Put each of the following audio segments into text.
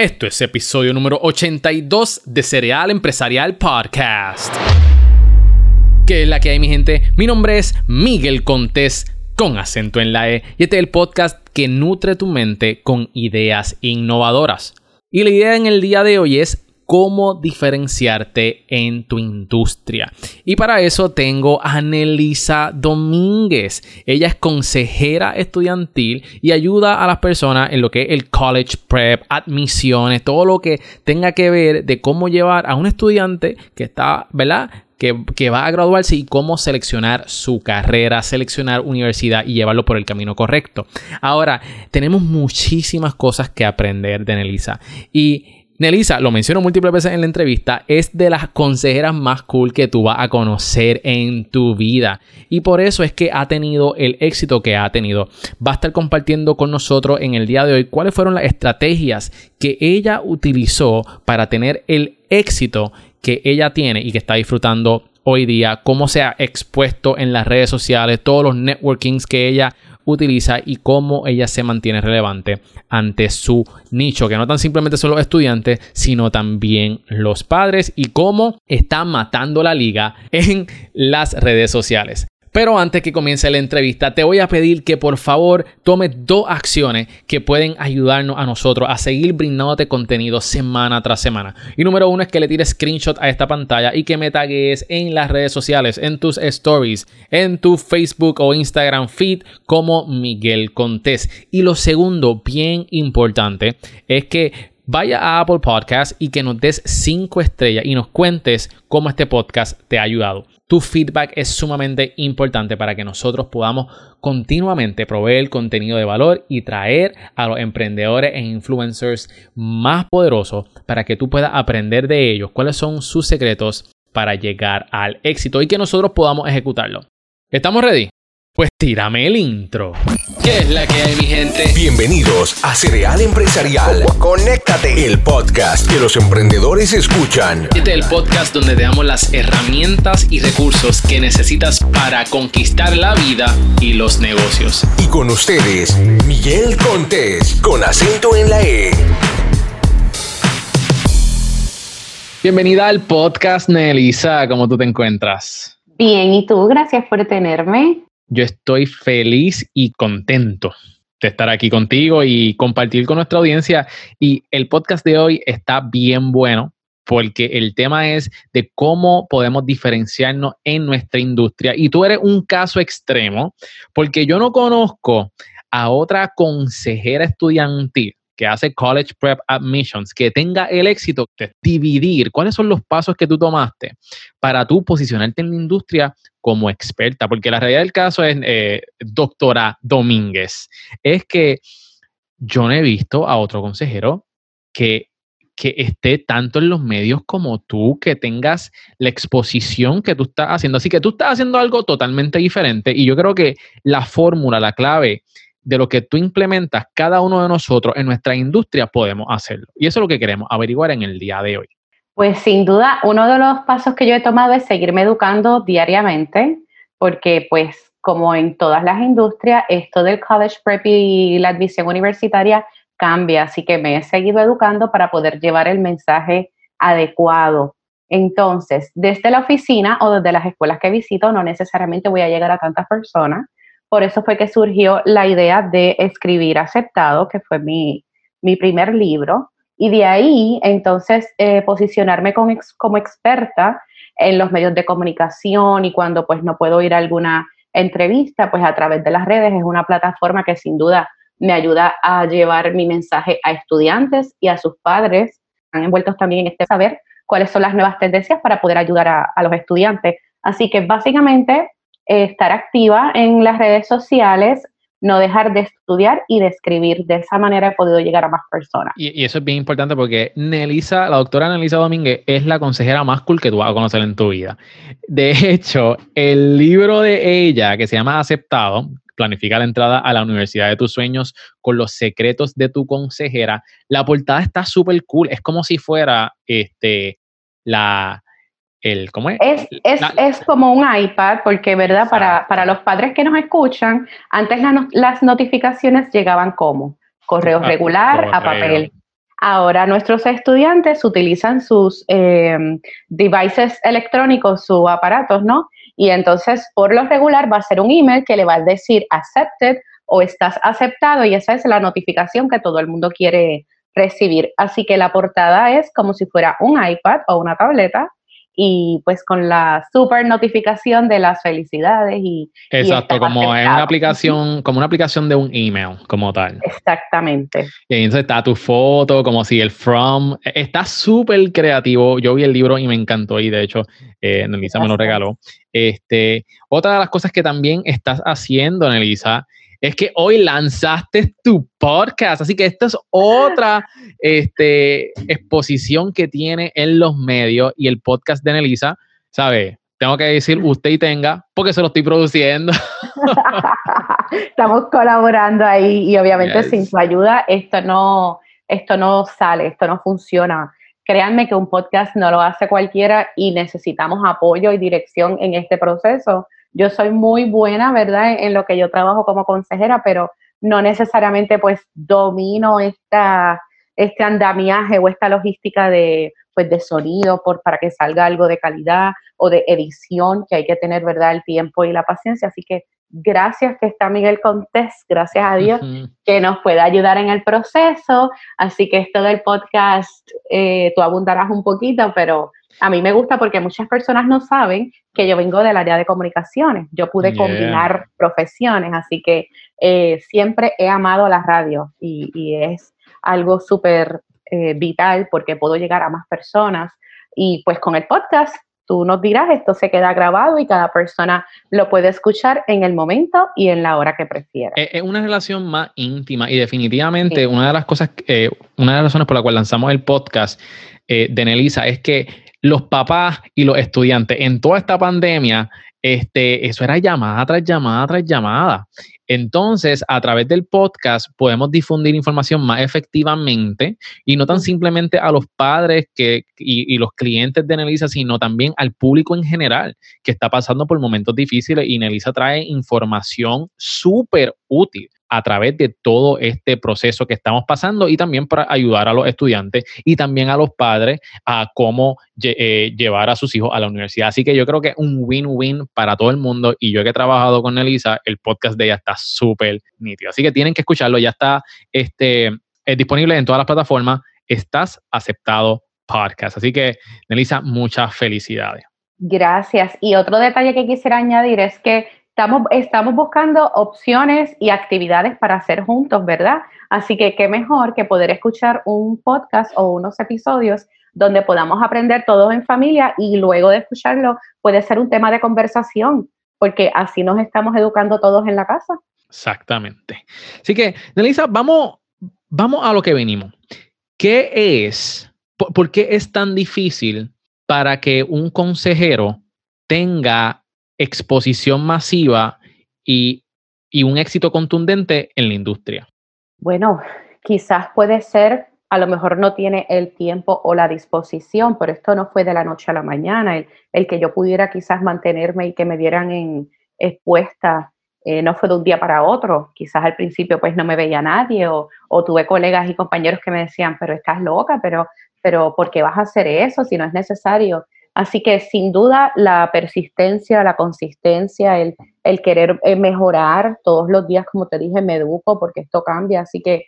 Esto es episodio número 82 de Cereal Empresarial Podcast. ¿Qué es la que hay, mi gente? Mi nombre es Miguel Contés, con acento en la E, y este es el podcast que nutre tu mente con ideas innovadoras. Y la idea en el día de hoy es cómo diferenciarte en tu industria. Y para eso tengo a Nelisa Domínguez. Ella es consejera estudiantil y ayuda a las personas en lo que es el college prep, admisiones, todo lo que tenga que ver de cómo llevar a un estudiante que está, ¿verdad? Que, que, va a graduarse y cómo seleccionar su carrera, seleccionar universidad y llevarlo por el camino correcto. Ahora, tenemos muchísimas cosas que aprender de Nelisa y Nelisa, lo menciono múltiples veces en la entrevista, es de las consejeras más cool que tú vas a conocer en tu vida. Y por eso es que ha tenido el éxito que ha tenido. Va a estar compartiendo con nosotros en el día de hoy cuáles fueron las estrategias que ella utilizó para tener el éxito que ella tiene y que está disfrutando hoy día, cómo se ha expuesto en las redes sociales, todos los networkings que ella utiliza y cómo ella se mantiene relevante ante su nicho, que no tan simplemente son los estudiantes, sino también los padres y cómo está matando la liga en las redes sociales. Pero antes que comience la entrevista, te voy a pedir que por favor tomes dos acciones que pueden ayudarnos a nosotros a seguir brindándote contenido semana tras semana. Y número uno es que le tires screenshot a esta pantalla y que me tagues en las redes sociales, en tus stories, en tu Facebook o Instagram feed como Miguel Contés. Y lo segundo, bien importante, es que vaya a Apple Podcast y que nos des 5 estrellas y nos cuentes cómo este podcast te ha ayudado. Tu feedback es sumamente importante para que nosotros podamos continuamente proveer contenido de valor y traer a los emprendedores e influencers más poderosos para que tú puedas aprender de ellos cuáles son sus secretos para llegar al éxito y que nosotros podamos ejecutarlo. ¿Estamos ready? Pues tírame el intro. ¿Qué es la que hay, mi gente? Bienvenidos a Cereal Empresarial. Conéctate. El podcast que los emprendedores escuchan. Este es el podcast donde te damos las herramientas y recursos que necesitas para conquistar la vida y los negocios. Y con ustedes, Miguel Contés, con acento en la E. Bienvenida al podcast, Nelisa. ¿Cómo tú te encuentras? Bien, ¿y tú? Gracias por tenerme yo estoy feliz y contento de estar aquí contigo y compartir con nuestra audiencia. Y el podcast de hoy está bien bueno porque el tema es de cómo podemos diferenciarnos en nuestra industria. Y tú eres un caso extremo porque yo no conozco a otra consejera estudiantil que hace College Prep Admissions, que tenga el éxito de dividir cuáles son los pasos que tú tomaste para tú posicionarte en la industria como experta, porque la realidad del caso es, eh, doctora Domínguez, es que yo no he visto a otro consejero que, que esté tanto en los medios como tú, que tengas la exposición que tú estás haciendo. Así que tú estás haciendo algo totalmente diferente y yo creo que la fórmula, la clave de lo que tú implementas cada uno de nosotros en nuestra industria, podemos hacerlo. Y eso es lo que queremos averiguar en el día de hoy. Pues sin duda, uno de los pasos que yo he tomado es seguirme educando diariamente, porque pues como en todas las industrias, esto del college prep y la admisión universitaria cambia, así que me he seguido educando para poder llevar el mensaje adecuado. Entonces, desde la oficina o desde las escuelas que visito, no necesariamente voy a llegar a tantas personas, por eso fue que surgió la idea de escribir Aceptado, que fue mi, primer libro, y de ahí entonces eh, posicionarme como experta en los medios de comunicación y cuando pues no puedo ir a alguna entrevista, pues a través de las redes es una plataforma que sin duda me ayuda a llevar mi mensaje a estudiantes y a sus padres, han envueltos también en este saber cuáles son las nuevas tendencias para poder ayudar a los estudiantes. Así que básicamente estar activa en las redes sociales, no dejar de estudiar y de escribir. De esa manera he podido llegar a más personas. Y, eso es bien importante porque Nelisa, la doctora Nelisa Domínguez, es la consejera más cool que tú vas a conocer en tu vida. De hecho, el libro de ella, que se llama Aceptado, planifica la entrada a la universidad de tus sueños con los secretos de tu consejera. La portada está súper cool. Es como si fuera este, la, el, ¿cómo es? Es, como un iPad, porque, ¿verdad? Para, para, los padres que nos escuchan, antes las notificaciones llegaban como correo regular a papel. ahora nuestros estudiantes utilizan sus em, devices electrónicos, sus aparatos, ¿no? Y entonces, por lo regular, va a ser un email que le va a decir accepted o estás aceptado y esa es la notificación que todo el mundo quiere recibir. Así que la portada es como si fuera un iPad o una tableta y pues con la super notificación de las felicidades y exacto como es una aplicación como una aplicación de un email como tal. Exactamente. Y entonces está tu foto como si el from está súper creativo. Yo vi el libro y me encantó y de hecho eh, Nelisa me lo regaló. Este otra de las cosas que también estás haciendo Nelisa es que hoy lanzaste tu podcast. Así que esta es otra este, exposición que tiene en los medios y el podcast de Nelisa, ¿sabe? Tengo que decir usted y tenga, porque se lo estoy produciendo. Estamos colaborando ahí y obviamente sin su ayuda esto no, esto no sale, esto no funciona. Créanme que un podcast no lo hace cualquiera y necesitamos apoyo y dirección en este proceso yo soy muy buena, ¿verdad?, en, lo que yo trabajo como consejera, pero no necesariamente pues domino esta, este andamiaje o esta logística de, pues, de sonido por, para que salga algo de calidad o de edición, que hay que tener, ¿verdad?, el tiempo y la paciencia. Así que gracias que está Miguel Contés, gracias a Dios, que nos pueda ayudar en el proceso. Así que esto del podcast, eh, tú abundarás un poquito, pero a mí me gusta porque muchas personas no saben que yo vengo del área de comunicaciones. Yo pude combinar profesiones, así que eh, siempre he amado la radio y, es algo súper eh, vital porque puedo llegar a más personas. Y pues con el podcast, tú nos dirás, esto se queda grabado y cada persona lo puede escuchar en el momento y en la hora que prefiera. Es una relación más íntima y definitivamente una de las cosas, una de las razones por la cual lanzamos el podcast de Nelisa es que los papás y los estudiantes en toda esta pandemia, este, eso era llamada tras llamada tras llamada. Entonces, a través del podcast podemos difundir información más efectivamente y no tan simplemente a los padres que, y, y los clientes de Nelisa, sino también al público en general que está pasando por momentos difíciles. Y Nelisa trae información súper útil a través de todo este proceso que estamos pasando y también para ayudar a los estudiantes y también a los padres a cómo eh, llevar a sus hijos a la universidad. Así que yo creo que es un win-win para todo el mundo y yo que he trabajado con Elisa, el podcast de ella está súper nítido. Así que tienen que escucharlo, ya está este, disponible en todas las plataformas. Estás aceptado podcast. Así que, Nelisa, muchas felicidades. Gracias. Y otro detalle que quisiera añadir es que Estamos, buscando opciones y actividades para hacer juntos, ¿verdad? Así que qué mejor que poder escuchar un podcast o unos episodios donde podamos aprender todos en familia y luego de escucharlo puede ser un tema de conversación, porque así nos estamos educando todos en la casa. Exactamente. Así que, Nelisa, vamos, vamos a lo que venimos. ¿Qué es, por qué es tan difícil para que un consejero tenga exposición masiva y, un éxito contundente en la industria? Bueno, quizás puede ser, a lo mejor no tiene el tiempo o la disposición, pero esto no fue de la noche a la mañana, el, que yo pudiera quizás mantenerme y que me dieran en expuesta. Eh, no fue de un día para otro, quizás al principio pues no me veía nadie o, o, tuve colegas y compañeros que me decían, pero estás loca, pero, pero ¿por qué vas a hacer eso si no es necesario? Así que sin duda la persistencia, la consistencia, el, querer eh, mejorar todos los días, como te dije, me educo porque esto cambia. Así que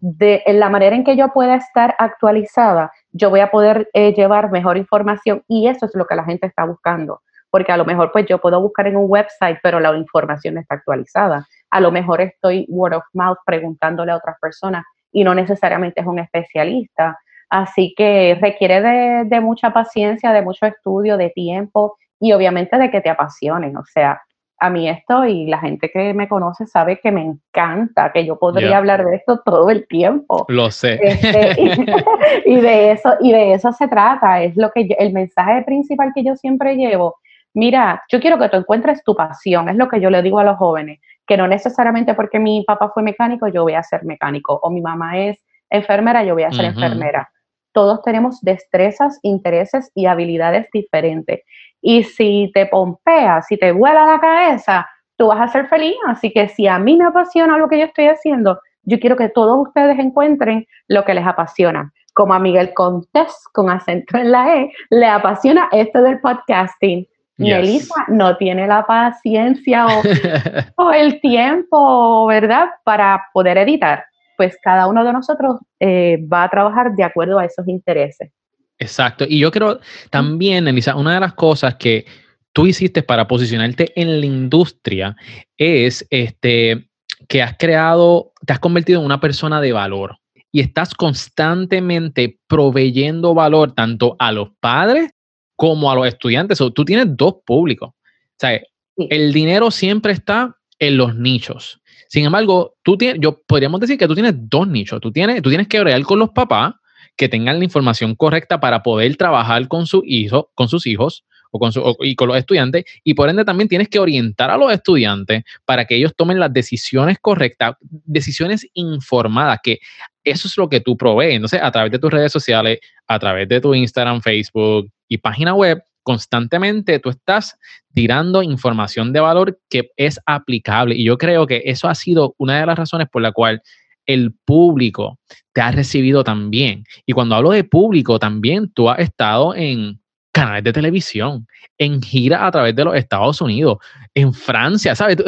de en la manera en que yo pueda estar actualizada, yo voy a poder eh, llevar mejor información y eso es lo que la gente está buscando. Porque a lo mejor pues yo puedo buscar en un website, pero la información está actualizada. A lo mejor estoy word of mouth preguntándole a otras personas y no necesariamente es un especialista. Así que requiere de, mucha paciencia, de mucho estudio, de tiempo y obviamente de que te apasionen. O sea, a mí esto y la gente que me conoce sabe que me encanta, que yo podría hablar de esto todo el tiempo. Lo sé. Este, y, de eso y de eso se trata, es lo que el mensaje principal que yo siempre llevo. Mira, yo quiero que tú encuentres tu pasión, es lo que yo le digo a los jóvenes, que no necesariamente porque mi papá fue mecánico yo voy a ser mecánico o mi mamá es enfermera yo voy a ser enfermera todos tenemos destrezas, intereses y habilidades diferentes. Y si te pompea, si te vuela la cabeza, tú vas a ser feliz. Así que si a mí me apasiona lo que yo estoy haciendo, Yo quiero que todos ustedes encuentren lo que les apasiona. Como a Miguel Contés, con acento en la E, le apasiona esto del podcasting. Y Elisa no tiene la paciencia o, el tiempo, ¿verdad?, para poder editar. Pues cada uno de nosotros eh, va a trabajar de acuerdo a esos intereses. Exacto. Y yo creo también, Elisa, una de las cosas que tú hiciste para posicionarte en la industria es este, que has creado, te has convertido en una persona de valor y estás constantemente proveyendo valor tanto a los padres como a los estudiantes. O tú tienes dos públicos. O sea, el dinero siempre está en los nichos. Sin embargo, tú tienes, yo podríamos decir que tú tienes dos nichos. Tú tienes, tú tienes que orar con los papás que tengan la información correcta para poder trabajar con, su hijo, con sus hijos o con su, y con los estudiantes. Y por ende también tienes que orientar a los estudiantes para que ellos tomen las decisiones correctas, decisiones informadas, que eso es lo que tú provees. Entonces, a través de tus redes sociales, a través de tu Instagram, Facebook y página web, constantemente tú estás tirando información de valor que es aplicable. Y yo creo que eso ha sido una de las razones por la cual el público te ha recibido también. Y cuando hablo de público, también tú has estado en canales de televisión, en gira a través de los Estados Unidos, en Francia, ¿sabes? Tú,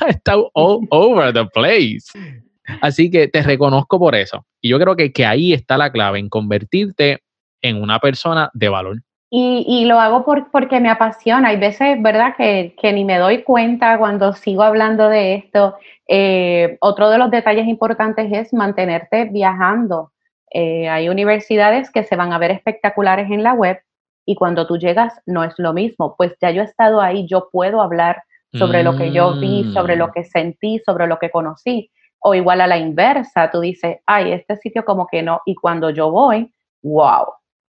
has estado all over the place. Así que te reconozco por eso. Y yo creo que, que ahí está la clave, en convertirte en una persona de valor. Y, y, lo hago por, porque me apasiona. Hay veces, ¿verdad?, que, que, ni me doy cuenta cuando sigo hablando de esto. Eh, otro de los detalles importantes es mantenerte viajando. Eh, hay universidades que se van a ver espectaculares en la web y cuando tú llegas no es lo mismo. Pues ya yo he estado ahí, yo puedo hablar sobre lo que yo vi, sobre lo mm. que sentí, sobre lo que conocí. O igual a la inversa, tú dices, ay, este sitio como que no. Y cuando yo voy, wow,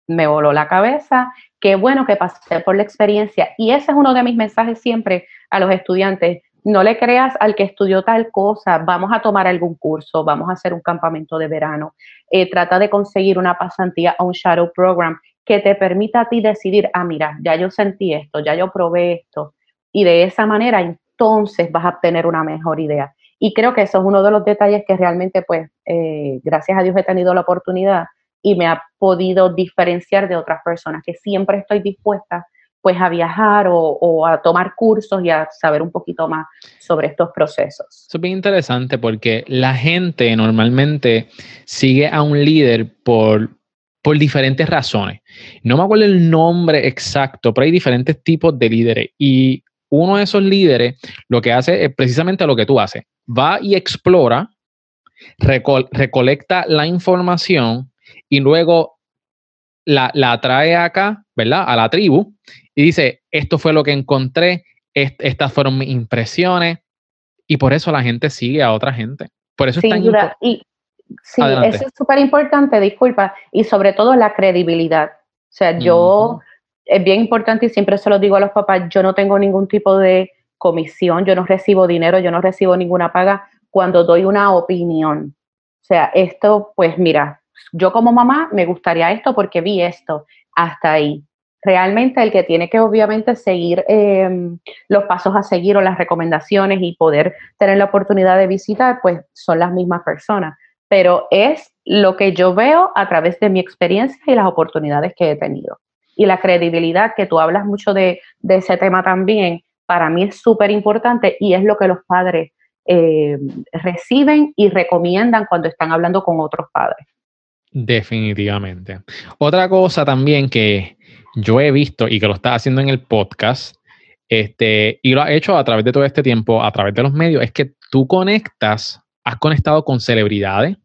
me voló la cabeza, qué bueno que pasé por la experiencia. Y ese es uno de mis mensajes siempre a los estudiantes. No le creas al que estudió tal cosa, vamos a tomar algún curso, vamos a hacer un campamento de verano. Eh, trata de conseguir una pasantía o un shadow program que te permita a ti decidir, ah, mira, ya yo sentí esto, ya yo probé esto. Y de esa manera entonces vas a obtener una mejor idea. Y creo que eso es uno de los detalles que realmente, pues, eh, gracias a Dios he tenido la oportunidad y me ha podido diferenciar de otras personas, que siempre estoy dispuesta pues a viajar o, a tomar cursos y a saber un poquito más sobre estos procesos. Eso es bien interesante porque la gente normalmente sigue a un líder por, por diferentes razones. No me acuerdo el nombre exacto, pero hay diferentes tipos de líderes y uno de esos líderes lo que hace es precisamente lo que tú haces. Va y explora, recolecta la información y luego la, la, trae acá, ¿verdad? A la tribu y dice, esto fue lo que encontré, estas fueron mis impresiones y por eso la gente sigue a otra gente. Por eso Sin duda. Y, sí, eso es súper importante, disculpa, y sobre todo la credibilidad. O sea, yo, es bien importante y siempre se lo digo a los papás, yo no tengo ningún tipo de comisión, yo no recibo dinero, yo no recibo ninguna paga cuando doy una opinión. O sea, esto, pues mira, yo como mamá me gustaría esto porque vi esto, hasta ahí. Realmente el que tiene que obviamente seguir em, los pasos a seguir o las recomendaciones y poder tener la oportunidad de visitar, pues son las mismas personas. Pero es lo que yo veo a través de mi experiencia y las oportunidades que he tenido. Y la credibilidad, que tú hablas mucho de, ese tema también, para mí es súper importante y es lo que los padres eh, reciben y recomiendan cuando están hablando con otros padres. Definitivamente. Otra cosa también que yo he visto y que lo estás haciendo en el podcast, este, y lo has hecho a través de todo este tiempo, a través de los medios, es que tú conectas, has conectado con celebridades,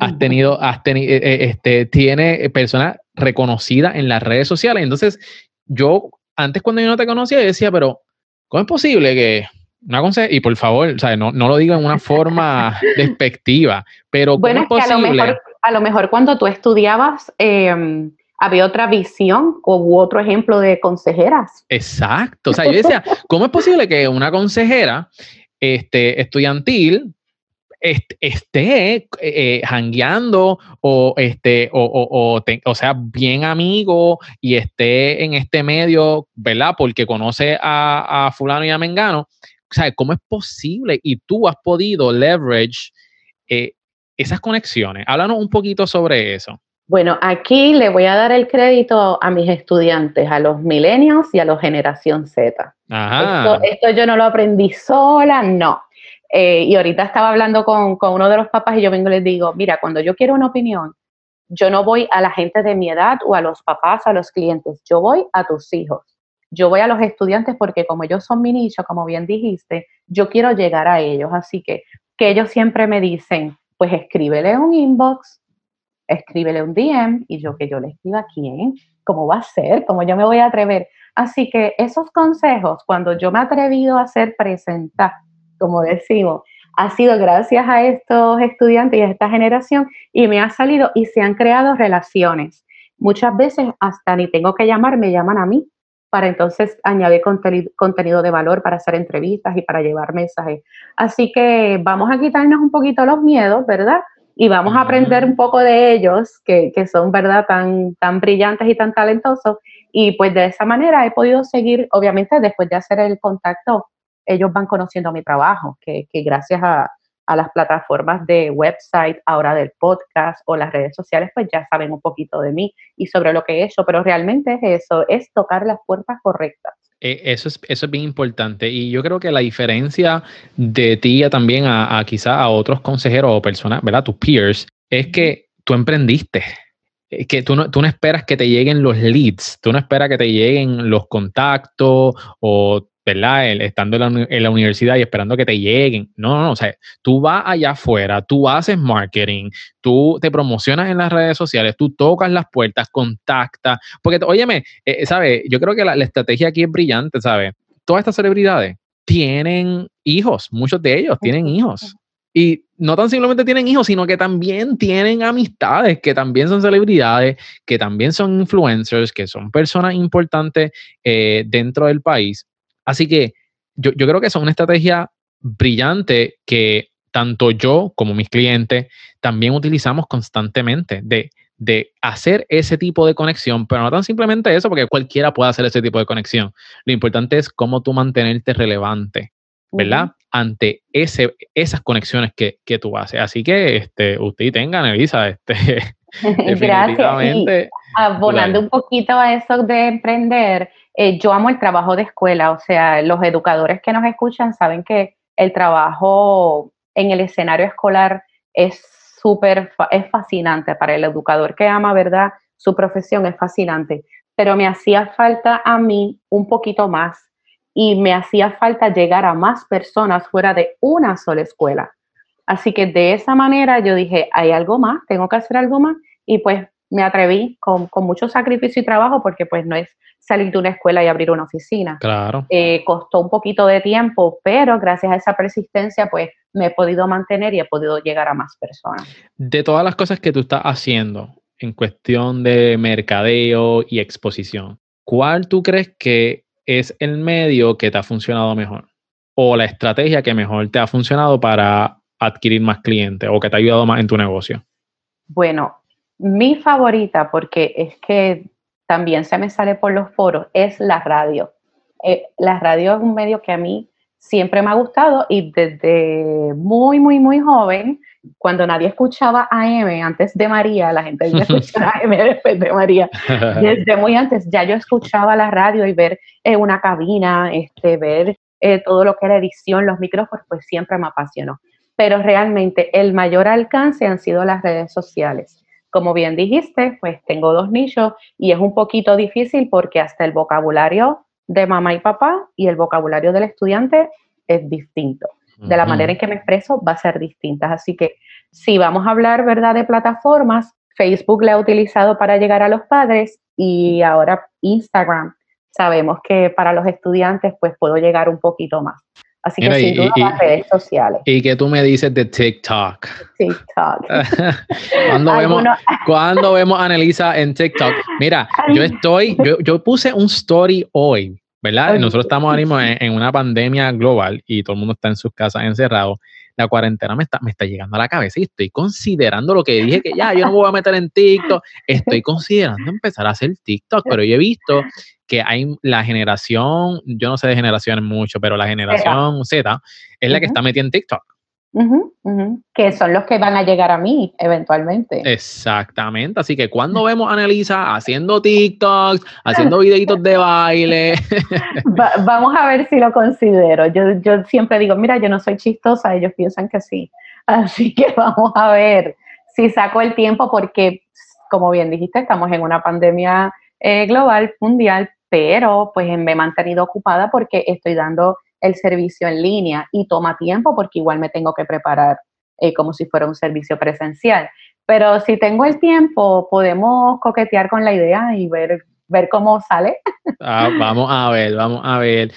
has tenido, has tenido, eh, eh, este, tiene personas reconocidas en las redes sociales. Entonces, yo antes cuando yo no te conocía, yo decía, pero ¿cómo es posible que una y por favor, no, no, lo digo en una forma despectiva, pero ¿cómo es posible? a lo mejor cuando tú estudiabas em, había otra visión o otro ejemplo de consejeras. Exacto. O sea, yo decía, ¿cómo es posible que una consejera este, estudiantil esté eh, jangueando o, este, o, o, sea, bien amigo y esté en este medio, ¿verdad? Porque conoce a, a fulano y a Mengano. O sea, ¿cómo es posible? Y tú has podido leverage eh, esas conexiones. Háblanos un poquito sobre eso. Bueno, aquí le voy a dar el crédito a mis estudiantes, a los millennials y a la generación Z. Esto, esto, yo no lo aprendí sola, no. Eh, y ahorita estaba hablando con, con, uno de los papás y yo vengo y les digo, mira, cuando yo quiero una opinión, yo no voy a la gente de mi edad o a los papás, a los clientes, yo voy a tus hijos. Yo voy a los estudiantes porque como ellos son mi nicho, como bien dijiste, yo quiero llegar a ellos. Así que, que ellos siempre me dicen, pues escríbele un inbox, escríbele un DM y yo que yo le escriba a quién, cómo va a ser, cómo yo me voy a atrever. Así que esos consejos, cuando yo me he atrevido a hacer presentar, como decimos, ha sido gracias a estos estudiantes y a esta generación y me ha salido y se han creado relaciones. Muchas veces hasta ni tengo que llamar, me llaman a mí para entonces añadir contenido de valor para hacer entrevistas y para llevar mensajes. Así que vamos a quitarnos un poquito los miedos, ¿verdad? Y vamos a aprender un poco de ellos, que, que son, ¿verdad?, tan, tan brillantes y tan talentosos. Y pues de esa manera he podido seguir, obviamente, después de hacer el contacto ellos van conociendo mi trabajo, que, gracias a, las plataformas de website, ahora del podcast o las redes sociales, pues ya saben un poquito de mí y sobre lo que he hecho, pero realmente es eso, es tocar las puertas correctas. Eh, eso es, eso es bien importante y yo creo que la diferencia de ti también a, a quizá a otros consejeros o personas, ¿verdad? Tus peers, es que tú emprendiste, que tú no, tú no esperas que te lleguen los leads, tú no esperas que te lleguen los contactos o ¿verdad? estando en la, universidad y esperando que te lleguen. No, no, no, o sea, tú vas allá afuera, tú haces marketing, tú te promocionas en las redes sociales, tú tocas las puertas, contactas, porque, óyeme, eh, eh, ¿sabes? Yo creo que la, estrategia aquí es brillante, ¿sabes? Todas estas celebridades tienen hijos, muchos de ellos tienen hijos. Y no tan simplemente tienen hijos, sino que también tienen amistades, que también son celebridades, que también son influencers, que son personas importantes eh, dentro del país. Así que yo, creo que es una estrategia brillante que tanto yo como mis clientes también utilizamos constantemente de, hacer ese tipo de conexión, pero no tan simplemente eso, porque cualquiera puede hacer ese tipo de conexión. Lo importante es cómo tú mantenerte relevante, ¿verdad? Ante ese, esas conexiones que, tú haces. Así que este, usted tenga, Elisa, este, definitivamente. abonando un poquito a eso de emprender, eh, yo amo el trabajo de escuela, o sea, los educadores que nos escuchan saben que el trabajo en el escenario escolar es súper, es fascinante para el educador que ama, ¿verdad? Su profesión es fascinante, pero me hacía falta a mí un poquito más y me hacía falta llegar a más personas fuera de una sola escuela. Así que de esa manera yo dije, hay algo más, tengo que hacer algo más y pues me atreví con, con mucho sacrificio y trabajo porque pues no es salir de una escuela y abrir una oficina. Claro. Eh, costó un poquito de tiempo, pero gracias a esa persistencia, pues me he podido mantener y he podido llegar a más personas. De todas las cosas que tú estás haciendo en cuestión de mercadeo y exposición, ¿cuál tú crees que es el medio que te ha funcionado mejor? ¿O la estrategia que mejor te ha funcionado para adquirir más clientes o que te ha ayudado más en tu negocio? Bueno, mi favorita, porque es que también se me sale por los foros, es la radio. Eh, la radio es un medio que a mí siempre me ha gustado y desde muy, muy, muy joven, cuando nadie escuchaba AM antes de María, la gente escuchaba AM después de María, desde muy antes ya yo escuchaba la radio y ver eh, una cabina, este, ver eh, todo lo que era edición, los micrófonos, pues siempre me apasionó. Pero realmente el mayor alcance han sido las redes sociales. Como bien dijiste, pues tengo dos nichos y es un poquito difícil porque hasta el vocabulario de mamá y papá y el vocabulario del estudiante es distinto. De la manera en que me expreso va a ser distinta. Así que si vamos a hablar, ¿verdad?, de plataformas, Facebook la ha utilizado para llegar a los padres y ahora Instagram. Sabemos que para los estudiantes pues puedo llegar un poquito más. Así que sin duda las redes sociales. ¿Y qué tú me dices de TikTok? TikTok. ¿Cuándo, vemos, vemos a Annelisa en TikTok? Mira, yo estoy, yo, yo puse un story hoy, ¿verdad? Nosotros estamos ahora mismo en, una pandemia global y todo el mundo está en sus casas encerrado. La cuarentena me está, me está llegando a la cabeza y estoy considerando lo que dije que ya, yo no me voy a meter en TikTok. Estoy considerando empezar a hacer TikTok, pero yo he visto que hay la generación, yo no sé de generaciones mucho, pero la generación Z es la que está metida en TikTok. Que son los que van a llegar a mí eventualmente. Exactamente. Así que cuando vemos a Annalisa haciendo TikToks, haciendo videitos de baile. vamos a ver si lo considero. Yo, yo siempre digo, mira, yo no soy chistosa, ellos piensan que sí. Así que vamos a ver si saco el tiempo porque, como bien dijiste, estamos en una pandemia eh, global, mundial, pero pues me he mantenido ocupada porque estoy dando el servicio en línea y toma tiempo porque igual me tengo que preparar eh, como si fuera un servicio presencial. Pero si tengo el tiempo, podemos coquetear con la idea y ver, ver cómo sale. Ah, vamos a ver, vamos a ver.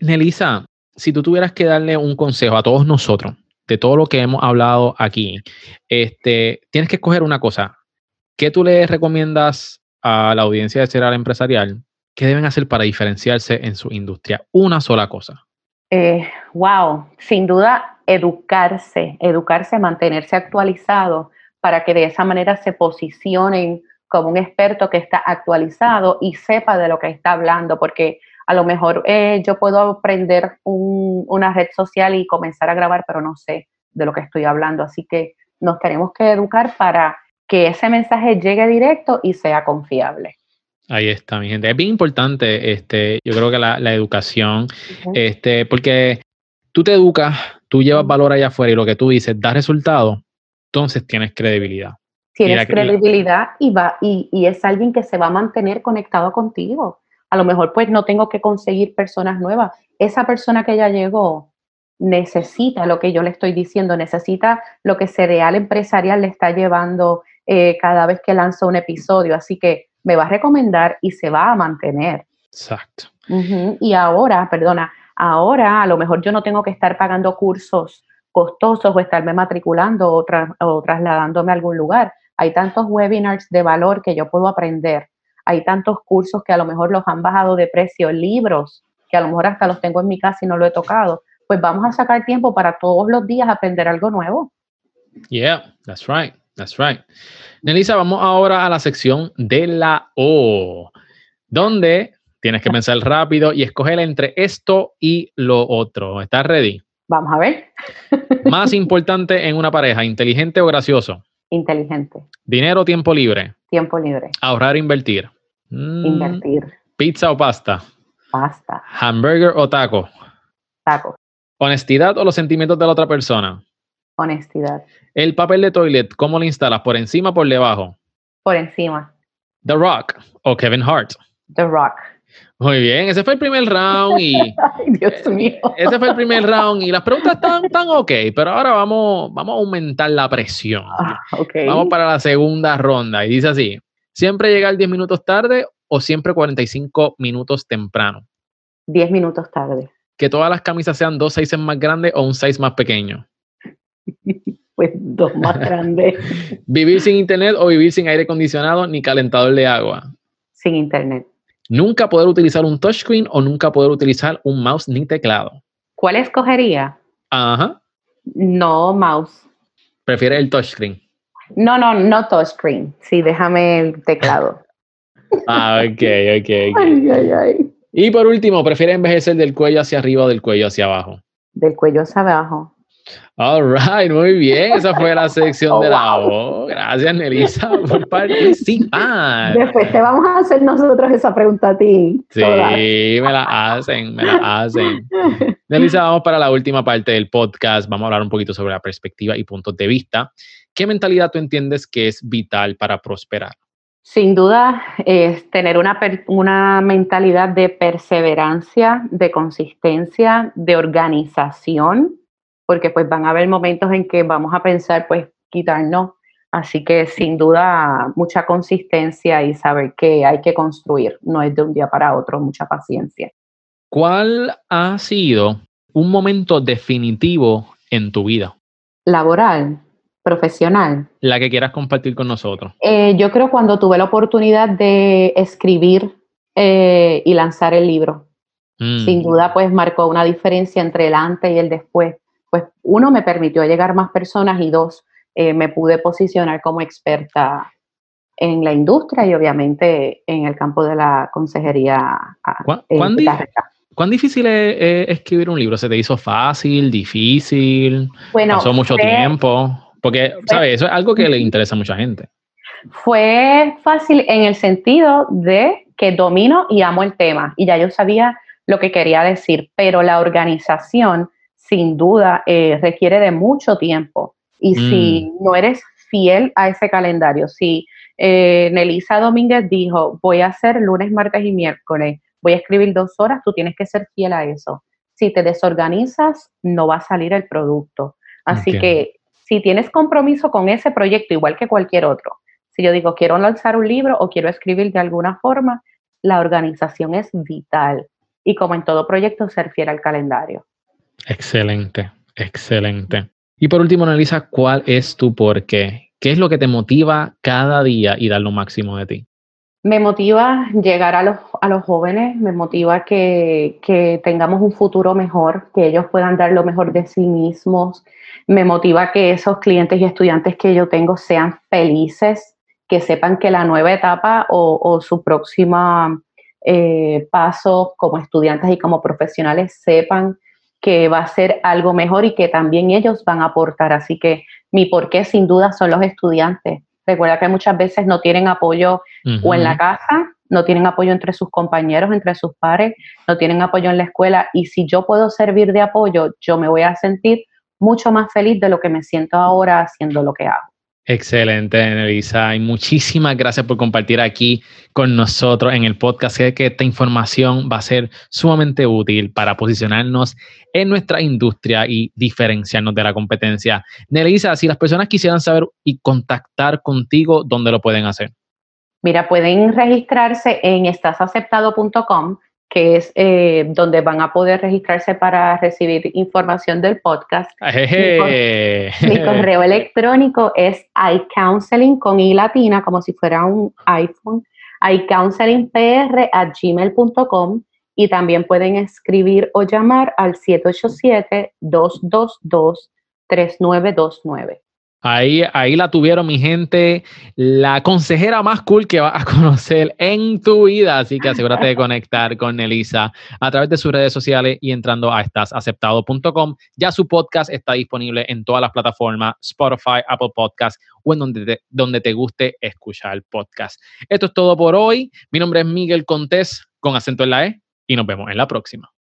Nelisa, si tú tuvieras que darle un consejo a todos nosotros de todo lo que hemos hablado aquí, este, tienes que escoger una cosa. ¿Qué tú le recomiendas a la audiencia de Cereal Empresarial? ¿Qué deben hacer para diferenciarse en su industria? Una sola cosa. Eh, wow, sin duda educarse, educarse, mantenerse actualizado para que de esa manera se posicionen como un experto que está actualizado y sepa de lo que está hablando, porque a lo mejor eh, yo puedo aprender una red social y comenzar a grabar, pero no sé de lo que estoy hablando, así que nos tenemos que educar para que ese mensaje llegue directo y sea confiable. Ahí está, mi gente. Es bien importante, este, yo creo que la, educación, este, porque tú te educas, tú llevas valor allá afuera y lo que tú dices da resultado, entonces tienes credibilidad. Tienes credibilidad y, va, y, y es alguien que se va a mantener conectado contigo. A lo mejor pues no tengo que conseguir personas nuevas. Esa persona que ya llegó necesita lo que yo le estoy diciendo, necesita lo que Cereal Empresarial le está llevando eh, cada vez que lanza un episodio. Así que me va a recomendar y se va a mantener. Exacto. Y ahora, perdona, ahora a lo mejor yo no tengo que estar pagando cursos costosos o estarme matriculando o, o trasladándome a algún lugar. Hay tantos webinars de valor que yo puedo aprender. Hay tantos cursos que a lo mejor los han bajado de precio, libros que a lo mejor hasta los tengo en mi casa y no lo he tocado. Pues vamos a sacar tiempo para todos los días aprender algo nuevo. Yeah, that's right. That's right. Nelisa, vamos ahora a la sección de la O, donde tienes que pensar rápido y escoger entre esto y lo otro. ¿Estás ready? Vamos a ver. Más importante en una pareja, inteligente o gracioso. Inteligente. Dinero o tiempo libre. Tiempo libre. Ahorrar o invertir. Mm, invertir. Pizza o pasta. Pasta. Hamburger o taco. Taco. Honestidad o los sentimientos de la otra persona. Honestidad. El papel de toilet, ¿cómo lo instalas? ¿Por encima o por debajo? Por encima. The Rock o Kevin Hart. The Rock. Muy bien, ese fue el primer round y. Ay, Dios mío. Ese fue el primer round y las preguntas están tan ok, pero ahora vamos, vamos a aumentar la presión. Ah, vamos para la segunda ronda y dice así: ¿siempre llegar 10 minutos tarde o siempre 45 minutos temprano? 10 minutos tarde. Que todas las camisas sean dos sizes más grandes o un size más pequeño. pues dos más grandes. ¿Vivir sin internet o vivir sin aire acondicionado ni calentador de agua? Sin internet. Nunca poder utilizar un touchscreen o nunca poder utilizar un mouse ni teclado. ¿Cuál escogería? Ajá. No mouse. ¿Prefiere el touchscreen? No, no, no touchscreen. Sí, déjame el teclado. ah, ok, ok. Ay, ay, ay. Y por último, ¿prefiere envejecer del cuello hacia arriba o del cuello hacia abajo? Del cuello hacia abajo. All right, muy bien. Esa fue la sección de la voz. Gracias, Nelisa, por participar. Después te vamos a hacer nosotros esa pregunta a ti. Sí, me la hacen, me la hacen. Nelisa, vamos para la última parte del podcast. Vamos a hablar un poquito sobre la perspectiva y puntos de vista. ¿Qué mentalidad tú entiendes que es vital para prosperar? Sin duda, es tener una, una mentalidad de perseverancia, de consistencia, de organización porque pues van a haber momentos en que vamos a pensar pues quitarnos. Así que sin duda mucha consistencia y saber que hay que construir, no es de un día para otro, mucha paciencia. ¿Cuál ha sido un momento definitivo en tu vida? Laboral, profesional. La que quieras compartir con nosotros. Eh, yo creo cuando tuve la oportunidad de escribir eh, y lanzar el libro. Mm. Sin duda, pues marcó una diferencia entre el antes y el después pues uno me permitió llegar más personas y dos, eh, me pude posicionar como experta en la industria y obviamente en el campo de la consejería. Ah, ¿Cuán difícil es, escribir un libro? ¿Se te hizo fácil, difícil? Bueno, ¿Pasó mucho tiempo? Porque, ¿sabes? Eso es algo que le interesa a mucha gente. Fue fácil en el sentido de que domino y amo el tema y ya yo sabía lo que quería decir, pero la organización sin duda eh, requiere de mucho tiempo y si mm. no eres fiel a ese calendario, si eh, Nelisa Domínguez dijo voy a hacer lunes, martes y miércoles, voy a escribir dos horas, tú tienes que ser fiel a eso. Si te desorganizas, no va a salir el producto. Así que si tienes compromiso con ese proyecto, igual que cualquier otro, si yo digo quiero lanzar un libro o quiero escribir de alguna forma, la organización es vital. Y como en todo proyecto, ser fiel al calendario. Excelente, excelente. Y por último, analiza cuál es tu por qué. ¿Qué es lo que te motiva cada día y dar lo máximo de ti? Me motiva llegar a los, a los jóvenes, me motiva que, que, tengamos un futuro mejor, que ellos puedan dar lo mejor de sí mismos, me motiva que esos clientes y estudiantes que yo tengo sean felices, que sepan que la nueva etapa o, su próxima eh, paso como estudiantes y como profesionales sepan que va a ser algo mejor y que también ellos van a aportar. Así que mi porqué sin duda son los estudiantes. Recuerda que muchas veces no tienen apoyo o en la casa, no tienen apoyo entre sus compañeros, entre sus pares, no tienen apoyo en la escuela y si yo puedo servir de apoyo, yo me voy a sentir mucho más feliz de lo que me siento ahora haciendo lo que hago. Excelente, Elisa. Y muchísimas gracias por compartir aquí con nosotros en el podcast. Sé que esta información va a ser sumamente útil para posicionarnos en nuestra industria y diferenciarnos de la competencia. Nelisa, si las personas quisieran saber y contactar contigo, ¿dónde lo pueden hacer? Mira, pueden registrarse en estasaceptado.com que es eh, donde van a poder registrarse para recibir información del podcast. Mi, correo electrónico es iCounseling con i latina, como si fuera un iPhone, iCounselingpr at gmail.com y también pueden escribir o llamar al 787-222-3929. Ahí, ahí la tuvieron mi gente, la consejera más cool que vas a conocer en tu vida. Así que asegúrate de conectar con Elisa a través de sus redes sociales y entrando a estasaceptado.com. Ya su podcast está disponible en todas las plataformas, Spotify, Apple Podcast o en donde te, donde te guste escuchar el podcast. Esto es todo por hoy. Mi nombre es Miguel Contés con acento en la E y nos vemos en la próxima.